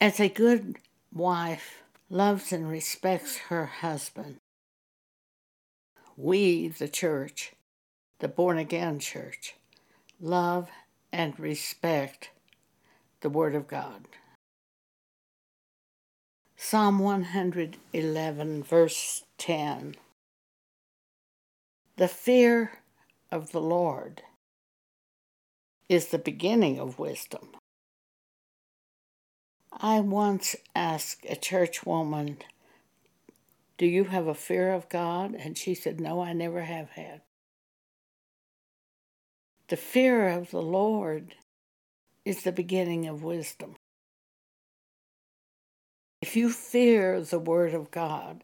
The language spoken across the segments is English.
As a good wife loves and respects her husband, we, the church, the born again church, love and respect the Word of God. Psalm 111, verse 10. The fear of the Lord is the beginning of wisdom. I once asked a church woman, Do you have a fear of God? And she said, No, I never have had. The fear of the Lord is the beginning of wisdom. If you fear the Word of God,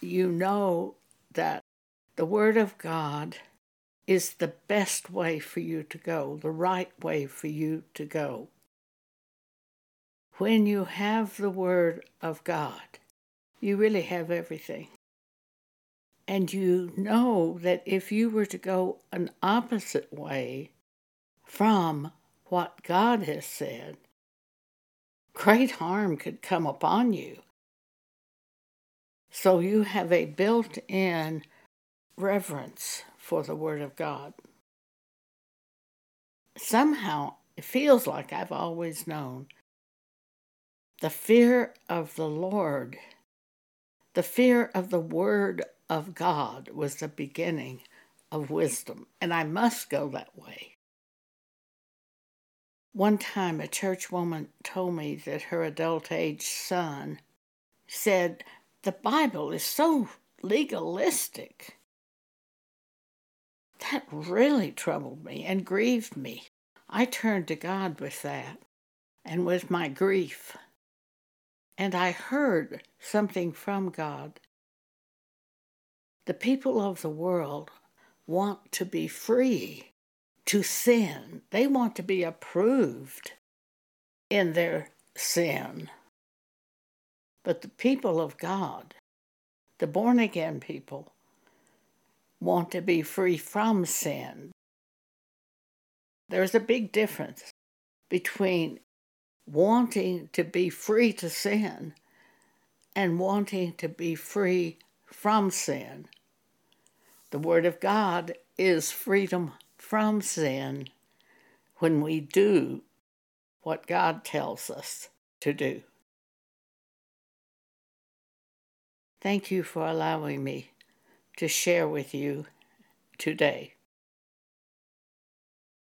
you know that the Word of God is the best way for you to go, the right way for you to go. When you have the Word of God, you really have everything. And you know that if you were to go an opposite way from what God has said, great harm could come upon you. So you have a built in reverence for the Word of God. Somehow, it feels like I've always known the fear of the Lord, the fear of the Word of God was the beginning of wisdom, and I must go that way. One time, a church woman told me that her adult age son said, The Bible is so legalistic. That really troubled me and grieved me. I turned to God with that and with my grief. And I heard something from God. The people of the world want to be free to sin. They want to be approved in their sin. But the people of God, the born again people, want to be free from sin. There's a big difference between wanting to be free to sin and wanting to be free from sin. The Word of God is freedom from sin when we do what God tells us to do. Thank you for allowing me to share with you today.